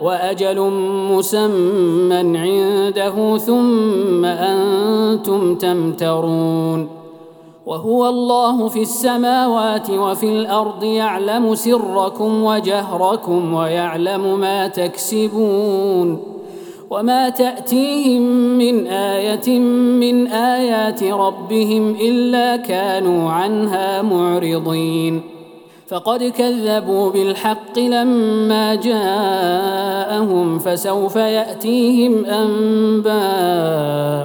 وأجل مسمى عنده ثم أنتم تمترون. وهو الله في السماوات وفي الأرض يعلم سركم وجهركم ويعلم ما تكسبون. وما تأتيهم من آية من آيات ربهم إلا كانوا عنها معرضين. فقد كذبوا بالحق لما جاءهم فسوف يأتيهم أنباء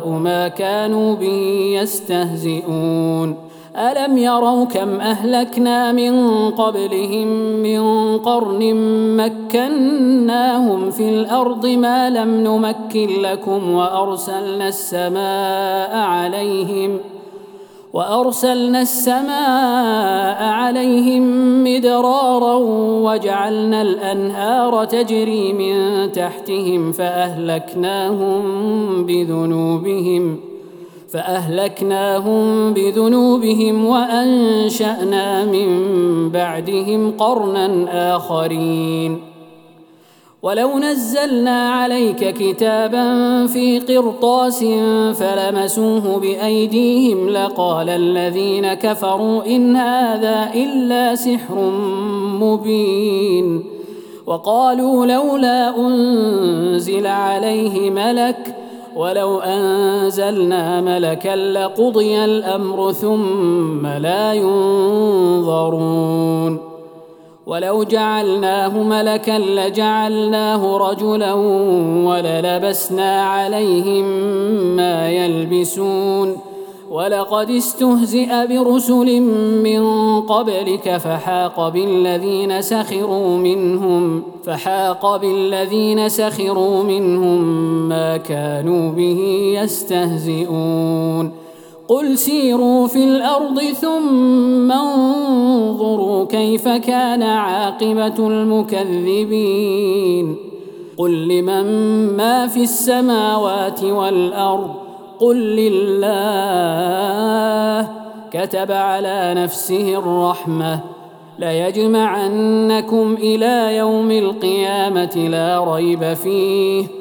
ما كانوا به يستهزئون. ألم يروا كم أهلكنا من قبلهم من قرن مكناهم في الأرض ما لم نمكن لكم وأرسلنا السماء عليهم وأرسلنا السماء عليهم مدرارا وجعلنا الأنهار تجري من تحتهم فأهلكناهم بذنوبهم فأهلكناهم بذنوبهم وأنشأنا من بعدهم قرنا آخرين ولو نزلنا عليك كتابا في قرطاس فلمسوه بايديهم لقال الذين كفروا ان هذا الا سحر مبين وقالوا لولا انزل عليه ملك ولو انزلنا ملكا لقضي الامر ثم لا ينظرون ولو جعلناه ملكا لجعلناه رجلا وللبسنا عليهم ما يلبسون. ولقد استهزئ برسل من قبلك فحاق بالذين سخروا منهم فحاق بالذين سخروا منهم ما كانوا به يستهزئون. قل سيروا في الأرض ثم انظروا كيف كان عاقبه المكذبين قل لمن ما في السماوات والارض قل لله كتب على نفسه الرحمه ليجمعنكم إلى يوم القيامه لا ريب فيه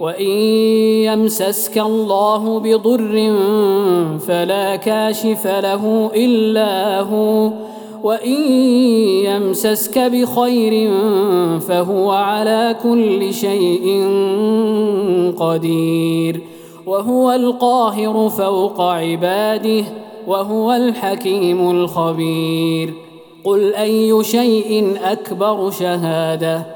وإن يمسسك الله بضر فلا كاشف له إلا هو وإن يمسسك بخير فهو على كل شيء قدير وهو القاهر فوق عباده وهو الحكيم الخبير. قل أي شيء أكبر شهادة؟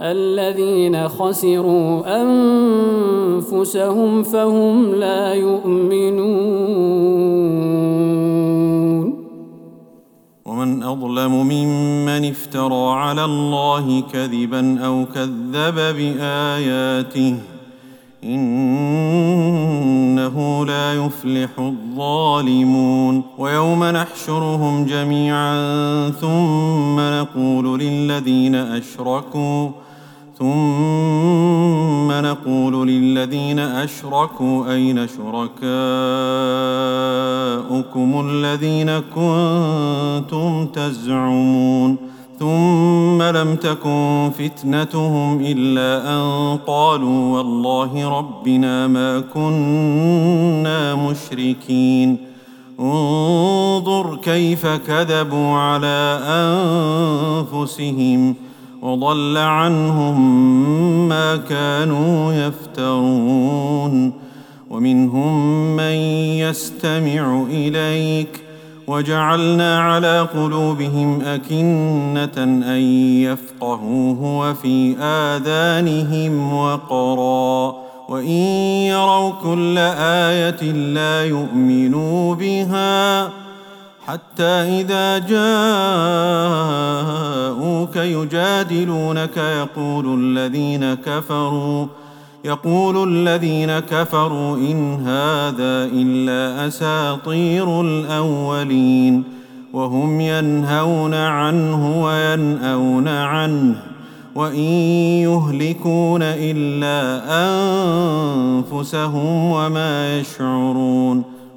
الذين خسروا أنفسهم فهم لا يؤمنون. ومن أظلم ممن افترى على الله كذبا أو كذب بآياته إنه لا يفلح الظالمون. ويوم نحشرهم جميعا ثم نقول للذين أشركوا ثم نقول للذين أشركوا أين شركاؤكم الذين كنتم تزعمون ثم لم تكن فتنتهم إلا أن قالوا والله ربنا ما كنا مشركين. انظر كيف كذبوا على أنفسهم. وضل عنهم ما كانوا يفترون. ومنهم من يستمع إليك. وجعلنا على قلوبهم أكنة أن يفقهوه وفي آذانهم وقرا. وإن يروا كل آية لا يؤمنوا بها حتى إذا جاءوك يجادلونك يقول الذين كفروا يقول الذين كفروا إن هذا إلا أساطير الأولين وهم ينهون عنه وينأون عنه وإن يهلكون إلا أنفسهم وما يشعرون.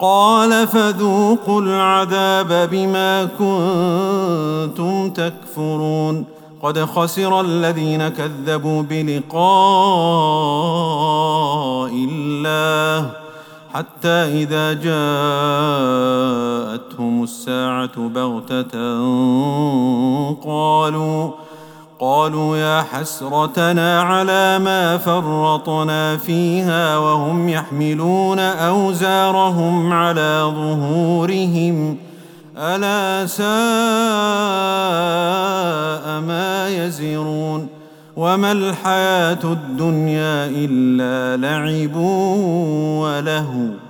قال فذوقوا العذاب بما كنتم تكفرون قد خسر الذين كذبوا بلقاء الله حتى إذا جاءتهم الساعة بغتة قالوا قالوا يا حسرتنا على ما فرطنا فيها وهم يحملون أوزارهم على ظهورهم. ألا ساء ما يزرون. وما الحياة الدنيا إلا لعب ولهو.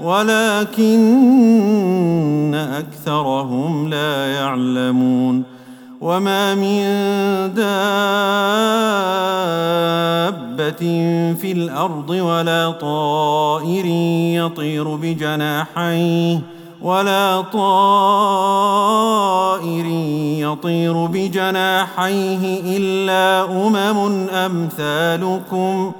ولكن أكثرهم لا يعلمون وما من دابة في الأرض ولا طائر يطير بجناحيه ولا طائر يطير بجناحيه إلا أمم أمثالكم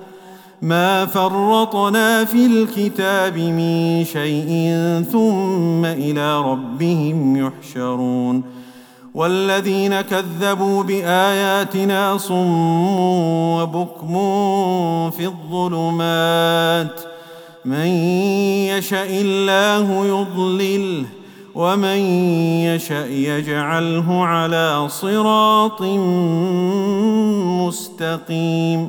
ما فرطنا في الكتاب من شيء ثم إلى ربهم يحشرون. والذين كذبوا بآياتنا صم وبكم في الظلمات. من يشأ الله يضلله ومن يشأ يجعله على صراط مستقيم.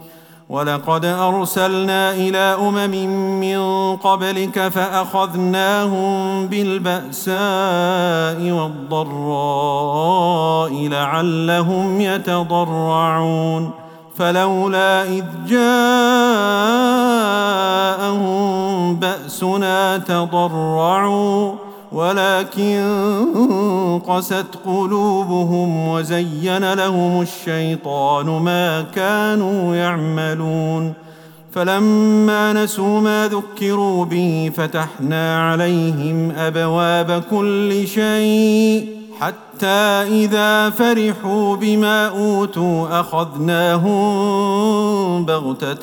ولقد أرسلنا إلى أمم من قبلك فأخذناهم بالبأساء والضراء لعلهم يتضرعون. فلولا إذ جاءهم بأسنا تضرعوا ولكن قست قلوبهم وزين لهم الشيطان ما كانوا يعملون. فلما نسوا ما ذكروا به فتحنا عليهم أبواب كل شيء حتى إذا فرحوا بما أوتوا أخذناهم بغتة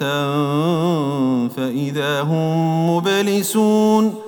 فإذا هم مبلسون.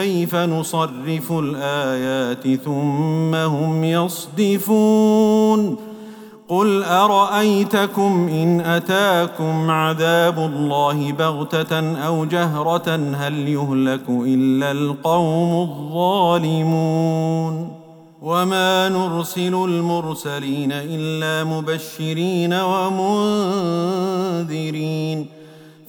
كيف نصرف الآيات ثم هم يصدفون؟ قل أرأيتكم إن أتاكم عذاب الله بغتة أو جهرة هل يهلك إلا القوم الظالمون؟ وما نرسل المرسلين إلا مبشرين ومنذرين.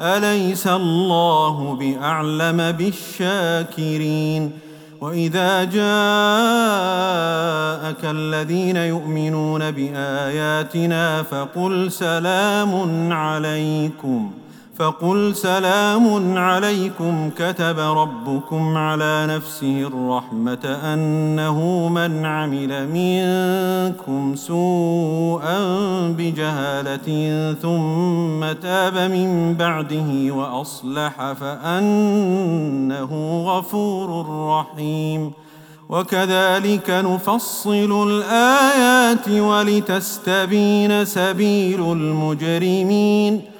أليس الله بأعلم بالشاكرين؟ وإذا جاءك الذين يؤمنون بآياتنا فقل سلام عليكم. فقل سلام عليكم كتب ربكم على نفسه الرحمه انه من عمل منكم سوءا بجهاله ثم تاب من بعده واصلح فانه غفور رحيم وكذلك نفصل الايات ولتستبين سبيل المجرمين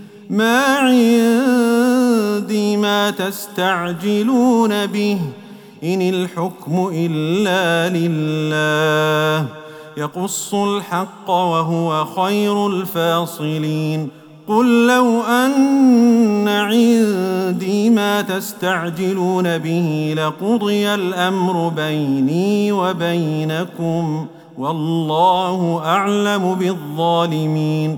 ما عندي ما تستعجلون به. إن الحكم إلا لله. يقص الحق وهو خير الفاصلين. قل لو أن عندي ما تستعجلون به لقضي الأمر بيني وبينكم. والله أعلم بالظالمين.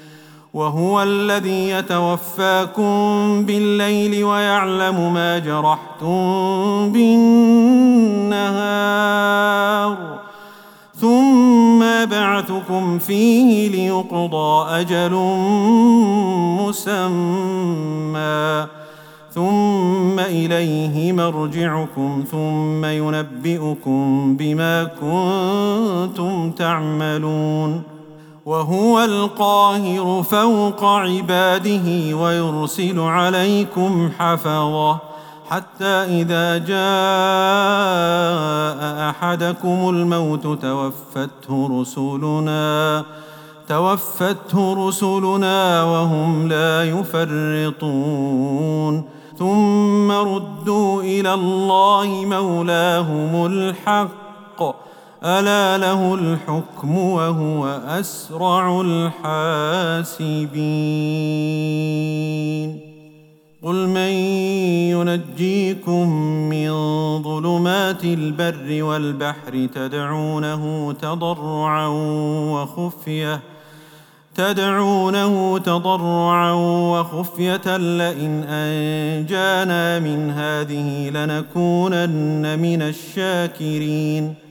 وهو الذي يتوفاكم بالليل ويعلم ما جرحتم بالنهار. ثم بعثكم فيه ليقضى أجل مسمى. ثم إليه مرجعكم ثم ينبئكم بما كنتم تعملون. وهو القاهر فوق عباده ويرسل عليكم حفظه حتى إذا جاء أحدكم الموت توفته رسلنا توفته رسلنا وهم لا يفرطون. ثم ردوا إلى الله مولاهم الحق. ألا له الحكم وهو أسرع الحاسبين قل من ينجيكم من ظلمات البر والبحر تدعونه تضرعا وخفية تدعونه تضرعا وخفية لئن أنجانا من هذه لنكونن من الشاكرين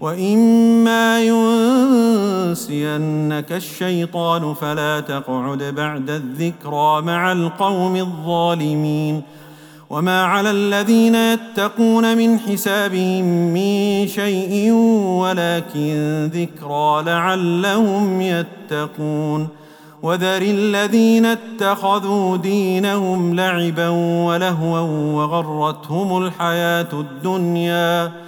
وإما ينسينك الشيطان فلا تقعد بعد الذكرى مع القوم الظالمين وما على الذين يتقون من حسابهم من شيء ولكن ذكرى لعلهم يتقون وذر الذين اتخذوا دينهم لعبا ولهوا وغرتهم الحياة الدنيا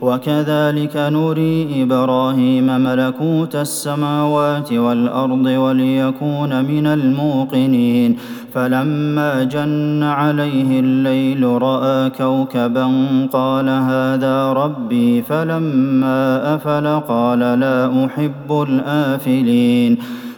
وكذلك نري إبراهيم ملكوت السماوات والأرض وليكون من الموقنين. فلما جن عليه الليل رأى كوكبا قال هذا ربي فلما أفل قال لا أحب الآفلين.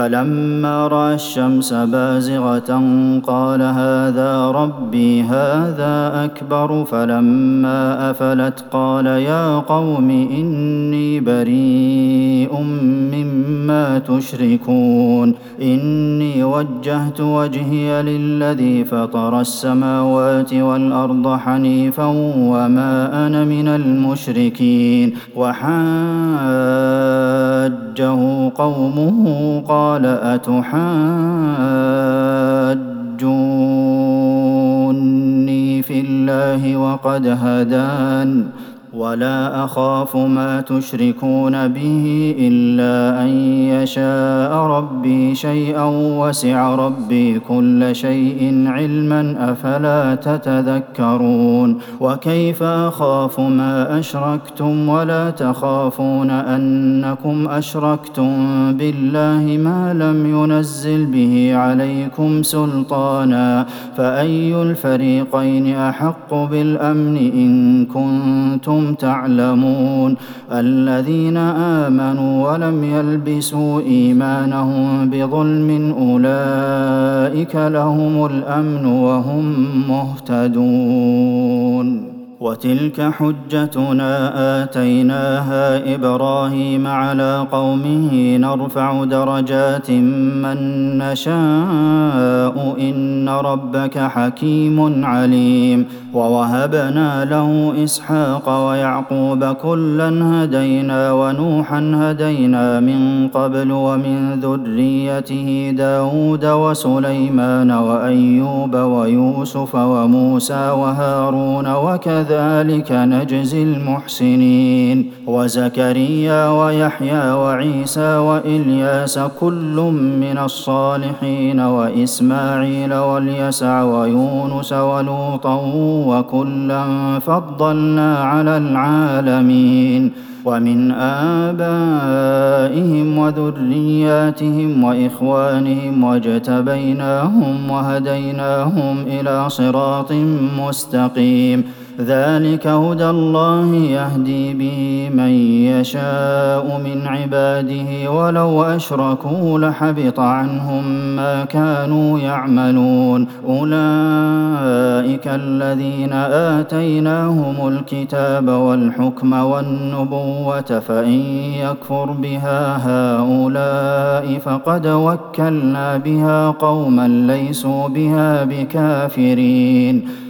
فلما رأى الشمس بازغة قال هذا ربي هذا أكبر فلما أفلت قال يا قوم إني بريء مما تشركون إني وجهت وجهي للذي فطر السماوات والأرض حنيفا وما أنا من المشركين وحاجه قومه قال قال أتحاجوني في الله وقد هدان ولا أخاف ما تشركون به إلا أن يشاء ربي شيئا وسع ربي كل شيء علما أفلا تتذكرون وكيف أخاف ما أشركتم ولا تخافون أنكم أشركتم بالله ما لم ينزل به عليكم سلطانا فأي الفريقين أحق بالأمن إن كنتم تعلمون. الذين آمنوا ولم يلبسوا إيمانهم بظلم أولئك لهم الأمن وهم مهتدون. وتلك حجتنا آتيناها إبراهيم على قومه نرفع درجات من نشاء إن ربك حكيم عليم ووهبنا له إسحاق ويعقوب كلا هدينا ونوحا هدينا من قبل ومن ذريته داود وسليمان وأيوب ويوسف وموسى وهارون وكذا وكذلك نجزي المحسنين وزكريا ويحيى وعيسى والياس كل من الصالحين واسماعيل واليسع ويونس ولوطا وكلا فضلنا على العالمين ومن آبائهم وذرياتهم وإخوانهم واجتبيناهم وهديناهم إلى صراط مستقيم ذلك هدى الله يهدي به من يشاء من عباده ولو أشركوا لحبط عنهم ما كانوا يعملون. أولئك الذين آتيناهم الكتاب والحكم والنبوة فإن يكفر بها هؤلاء فقد وكلنا بها قوما ليسوا بها بكافرين.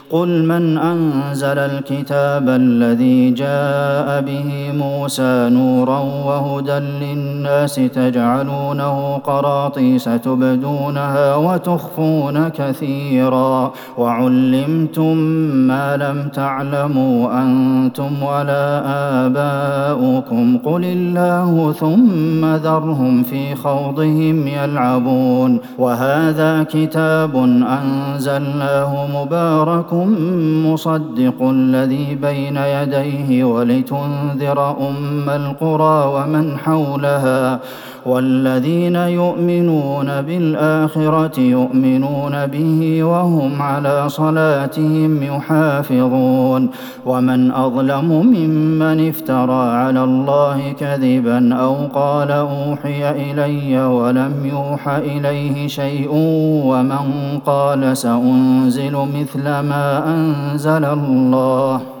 قل من أنزل الكتاب الذي جاء به موسى نورا وهدى للناس تجعلونه قراطيس تبدونها وتخفون كثيرا وعلمتم ما لم تعلموا أنتم ولا آباؤكم قل الله ثم ذرهم في خوضهم يلعبون وهذا كتاب أنزلناه مبارك مصدق الذي بين يديه ولتنذر أم القرى ومن حولها والذين يؤمنون بالآخرة يؤمنون به وهم على صلاتهم يحافظون ومن أظلم ممن افترى على الله كذبا أو قال أوحي إلي ولم يوح إليه شيء ومن قال سأنزل مثل ما أنزل الله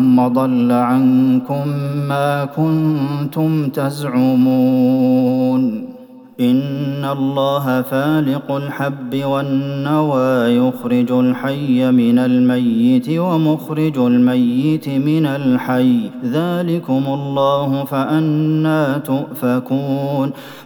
ثم ضل عنكم ما كنتم تزعمون ان الله فالق الحب والنوى يخرج الحي من الميت ومخرج الميت من الحي ذلكم الله فانى تؤفكون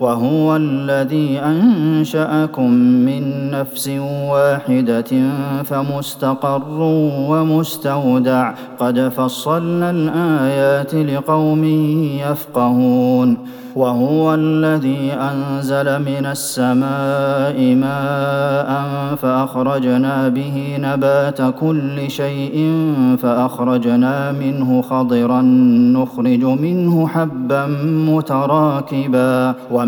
وهو الذي أنشأكم من نفس واحدة فمستقر ومستودع. قد فصلنا الآيات لقوم يفقهون. وهو الذي أنزل من السماء ماء فأخرجنا به نبات كل شيء فأخرجنا منه خضرا نخرج منه حبا متراكبا. ومن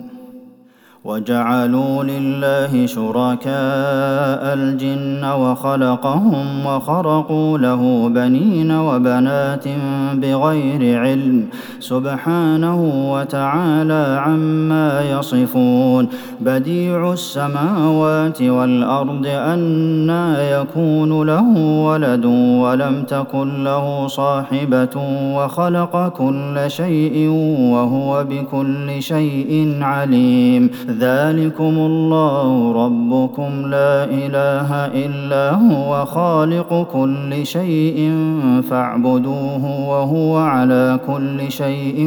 وجعلوا لله شركاء الجن وخلقهم وخرقوا له بنين وبنات بغير علم سبحانه وتعالى عما يصفون. بديع السماوات والأرض انى يكون له ولد ولم تكن له صاحبة وخلق كل شيء وهو بكل شيء عليم. ذلكم الله ربكم لا إله إلا هو خالق كل شيء فاعبدوه وهو على كل شيء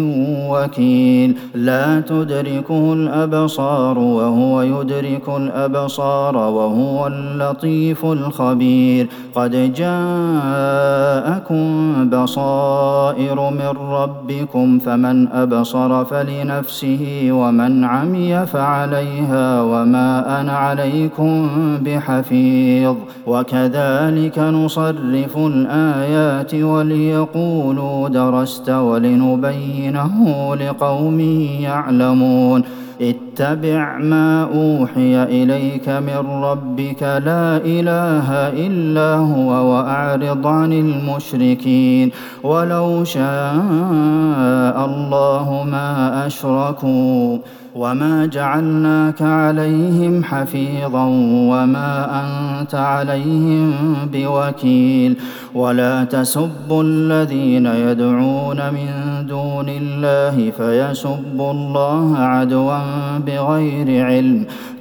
وكيل. لا تدركه الأبصار وهو يدرك الأبصار وهو اللطيف الخبير. قد جاءكم بصائر من ربكم فمن أبصر فلنفسه ومن عمي فعل عليها وما أنا عليكم بحفيظ. وكذلك نصرف الآيات وليقولوا درست ولنبينه لقوم يعلمون. اتبع ما أوحي إليك من ربك لا إله إلا هو وأعرض عن المشركين. ولو شاء الله ما أشركوا. وما جعلناك عليهم حفيظا وما انت عليهم بوكيل ولا تسبوا الذين يدعون من دون الله فيسبوا الله عدوا بغير علم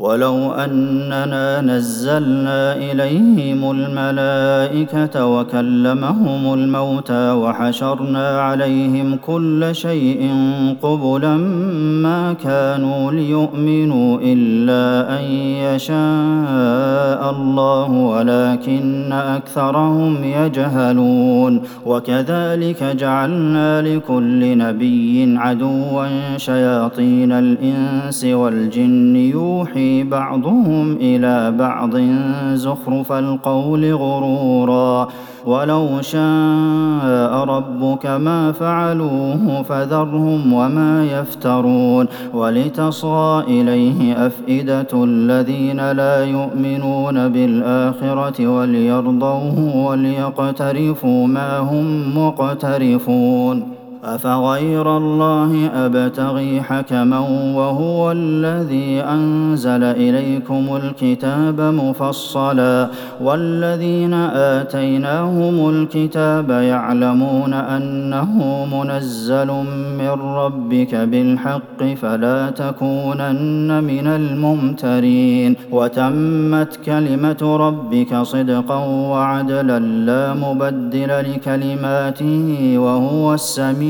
ولو أننا نزلنا إليهم الملائكة وكلمهم الموتى وحشرنا عليهم كل شيء قبلا ما كانوا ليؤمنوا إلا أن يشاء الله ولكن أكثرهم يجهلون وكذلك جعلنا لكل نبي عدوا شياطين الإنس والجن يوحي بعضهم إلى بعض زخرف القول غرورا. ولو شاء ربك ما فعلوه فذرهم وما يفترون. ولتصغى إليه أفئدة الذين لا يؤمنون بالآخرة وليرضوه وليقترفوا ما هم مقترفون. أفغير الله أبتغي حكما وهو الذي أنزل إليكم الكتاب مفصلا والذين آتيناهم الكتاب يعلمون أنه منزل من ربك بالحق فلا تكونن من الممترين وتمت كلمة ربك صدقا وعدلا لا مبدل لكلماته وهو السميع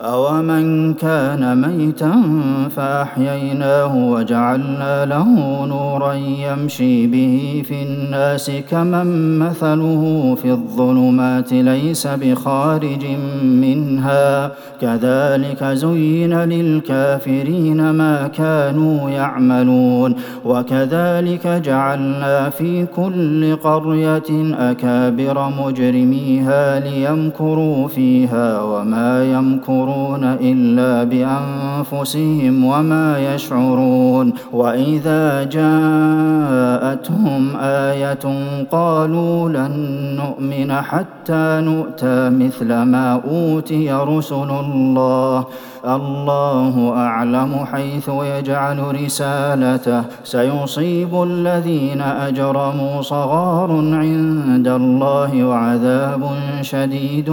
أومن كان ميتا فأحييناه وجعلنا له نورا يمشي به في الناس كمن مثله في الظلمات ليس بخارج منها كذلك زين للكافرين ما كانوا يعملون وكذلك جعلنا في كل قرية أكابر مجرميها ليمكروا فيها وما يمكرون ينظرون إلا بأنفسهم وما يشعرون وإذا جاءتهم آية قالوا لن نؤمن حتى نؤتى مثل ما أوتي رسل الله الله أعلم حيث يجعل رسالته. سيصيب الذين أجرموا صغار عند الله وعذاب شديد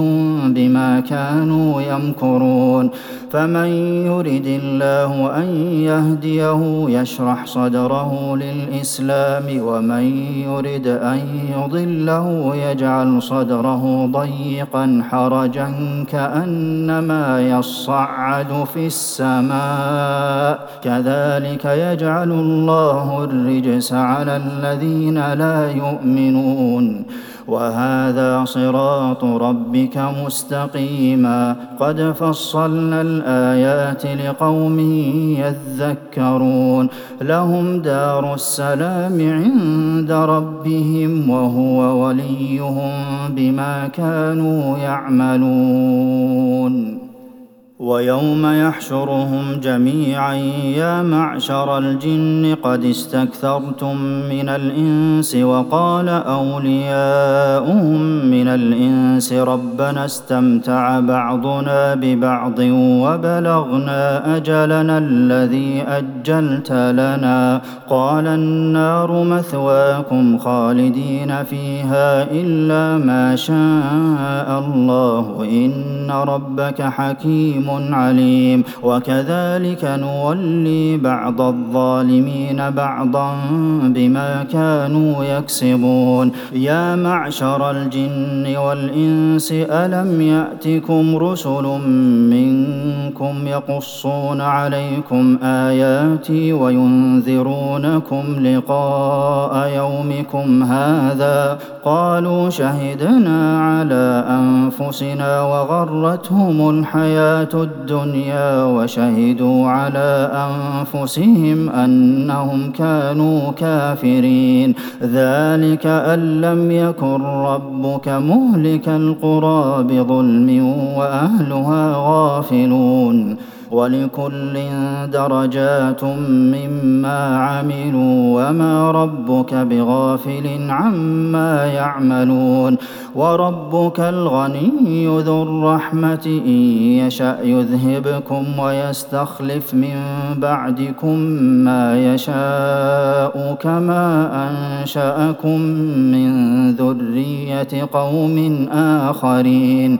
بما كانوا يمكرون. فمن يرد الله أن يهديه يشرح صدره للإسلام ومن يرد أن يضله يجعل صدره ضيقا حرجا كأنما يصعد في السماء. كذلك يجعل الله الرجس على الذين لا يؤمنون. وهذا صراط ربك مستقيما. قد فصلنا الآيات لقوم يذكرون. لهم دار السلام عند ربهم وهو وليهم بما كانوا يعملون. ويوم يحشرهم جميعا يا معشر الجن قد استكثرتم من الإنس وقال أولياؤهم من الإنس ربنا استمتع بعضنا ببعض وبلغنا أجلنا الذي أجلت لنا. قال النار مثواكم خالدين فيها إلا ما شاء الله إن ربك حكيم عليم. وكذلك نولي بعض الظالمين بعضا بما كانوا يكسبون. يا معشر الجن والإنس ألم يأتكم رسل منكم يقصون عليكم آياتي وينذرونكم لقاء يومكم هذا؟ قالوا شهدنا على أنفسنا وغرتهم الحياة الدنيا وشهدوا على أنفسهم أنهم كانوا كافرين. ذلك أن لم يكن ربك مهلك القرى بظلم وأهلها غافلون. ولكل درجات مما عملوا وما ربك بغافل عما يعملون وربك الغني ذو الرحمة إن يشأ يذهبكم ويستخلف من بعدكم ما يشاء كما أنشأكم من ذرية قوم آخرين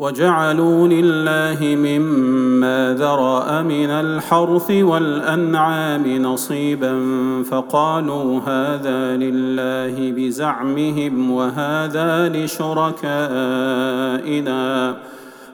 وجعلوا لله مما ذرأ من الحرث والأنعام نصيبا فقالوا هذا لله بزعمهم وهذا لشركائنا.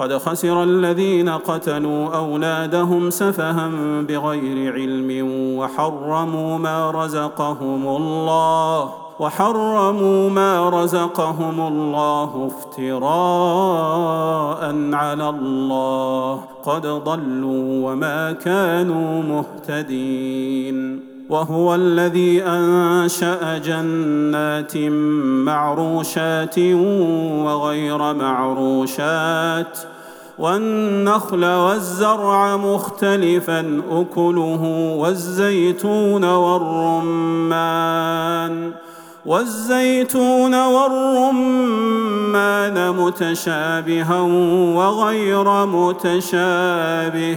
قد خسر الذين قتلوا اولادهم سفها بغير علم وحرموا ما رزقهم الله وحرموا ما رزقهم الله افتراء على الله قد ضلوا وما كانوا مهتدين وهو الذي انشا جنات معروشات وغير معروشات والنخل والزرع مختلفا أكله والزيتون والرمان. والزيتون والرمان متشابها وغير متشابه.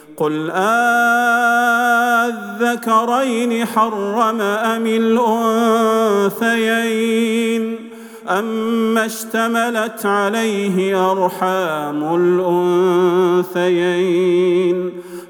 قل أذكرين حرم أم الأنثيين؟ أما اشتملت عليه أرحام الأنثيين.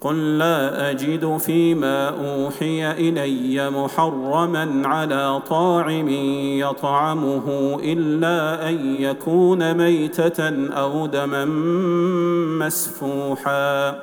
قل لا أجد فيما أوحي إلي محرما على طاعم يطعمه إلا أن يكون ميتة أو دما مسفوحا.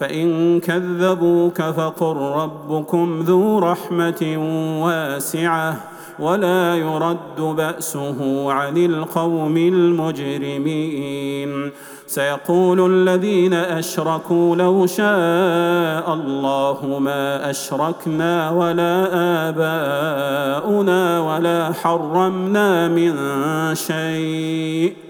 فإن كذبوك فقل ربكم ذو رحمة واسعة ولا يرد بأسه عن القوم المجرمين. سيقول الذين أشركوا لو شاء الله ما أشركنا ولا آباؤنا ولا حرمنا من شيء.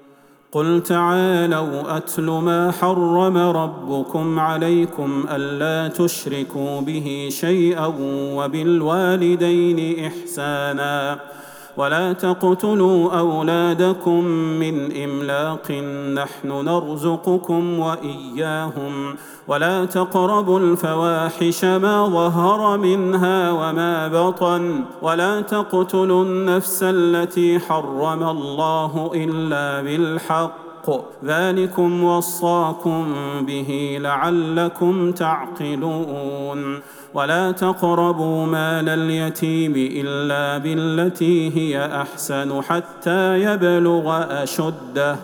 قل تعالوا اتل ما حرم ربكم عليكم الا تشركوا به شيئا وبالوالدين احسانا ولا تقتلوا أولادكم من إملاق نحن نرزقكم وإياهم ولا تقربوا الفواحش ما ظهر منها وما بطن ولا تقتلوا النفس التي حرم الله إلا بالحق ذلكم وصاكم به لعلكم تعقلون ولا تقربوا مال اليتيم إلا بالتي هي أحسن حتى يبلغ أشده.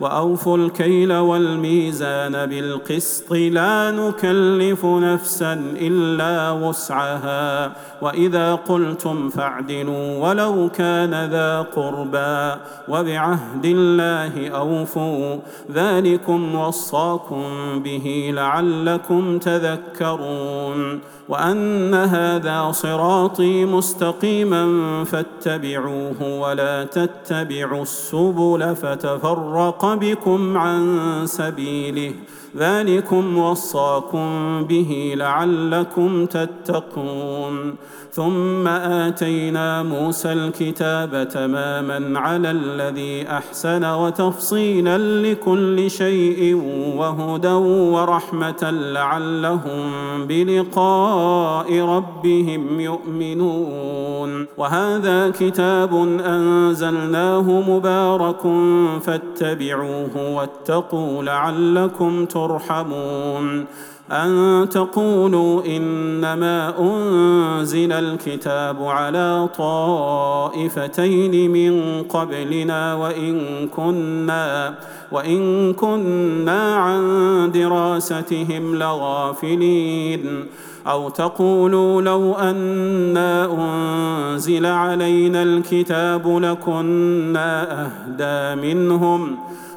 وأوفوا الكيل والميزان بالقسط لا نكلف نفسا إلا وسعها. وإذا قلتم فاعدلوا ولو كان ذا قربى وبعهد الله أوفوا. ذلكم وصاكم به لعلكم تذكرون. وأن هذا صراطي مستقيما فاتبعوه ولا تتبعوا السبل فتفرق بكم عن سبيله ذلكم وصاكم به لعلكم تتقون. ثم آتينا موسى الكتاب تماما على الذي أحسن وتفصيلا لكل شيء وهدى ورحمة لعلهم بلقاء ربهم يؤمنون. وهذا كتاب أنزلناه مبارك فاتبعوه واتقوا لعلكم ترحمون أن تقولوا إنما أنزل الكتاب على طائفتين من قبلنا وإن كنا وإن كنا عن دراستهم لغافلين أو تقولوا لو أنا أنزل علينا الكتاب لكنا أهدى منهم ۖ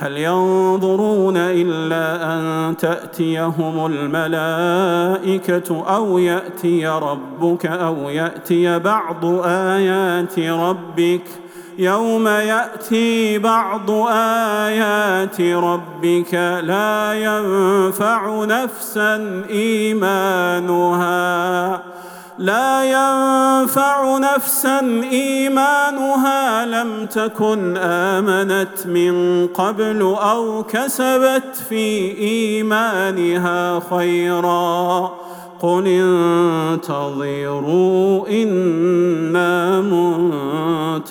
هل ينظرون إلا أن تأتيهم الملائكة أو يأتي ربك أو يأتي بعض آيات ربك؟ يوم يأتي بعض آيات ربك لا ينفع نفسا إيمانها. لا ينفع نفسا إيمانها لم تكن آمنت من قبل أو كسبت في إيمانها خيرا. قل انتظروا أنا منتظرون.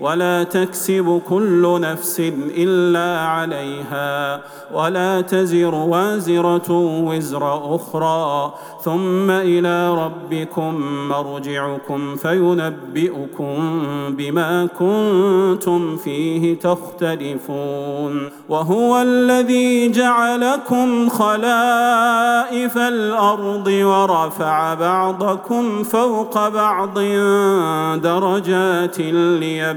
ولا تكسب كل نفس إلا عليها ولا تزر وازرة وزر أخرى ثم إلى ربكم مرجعكم فينبئكم بما كنتم فيه تختلفون وهو الذي جعلكم خلائف الأرض ورفع بعضكم فوق بعض درجات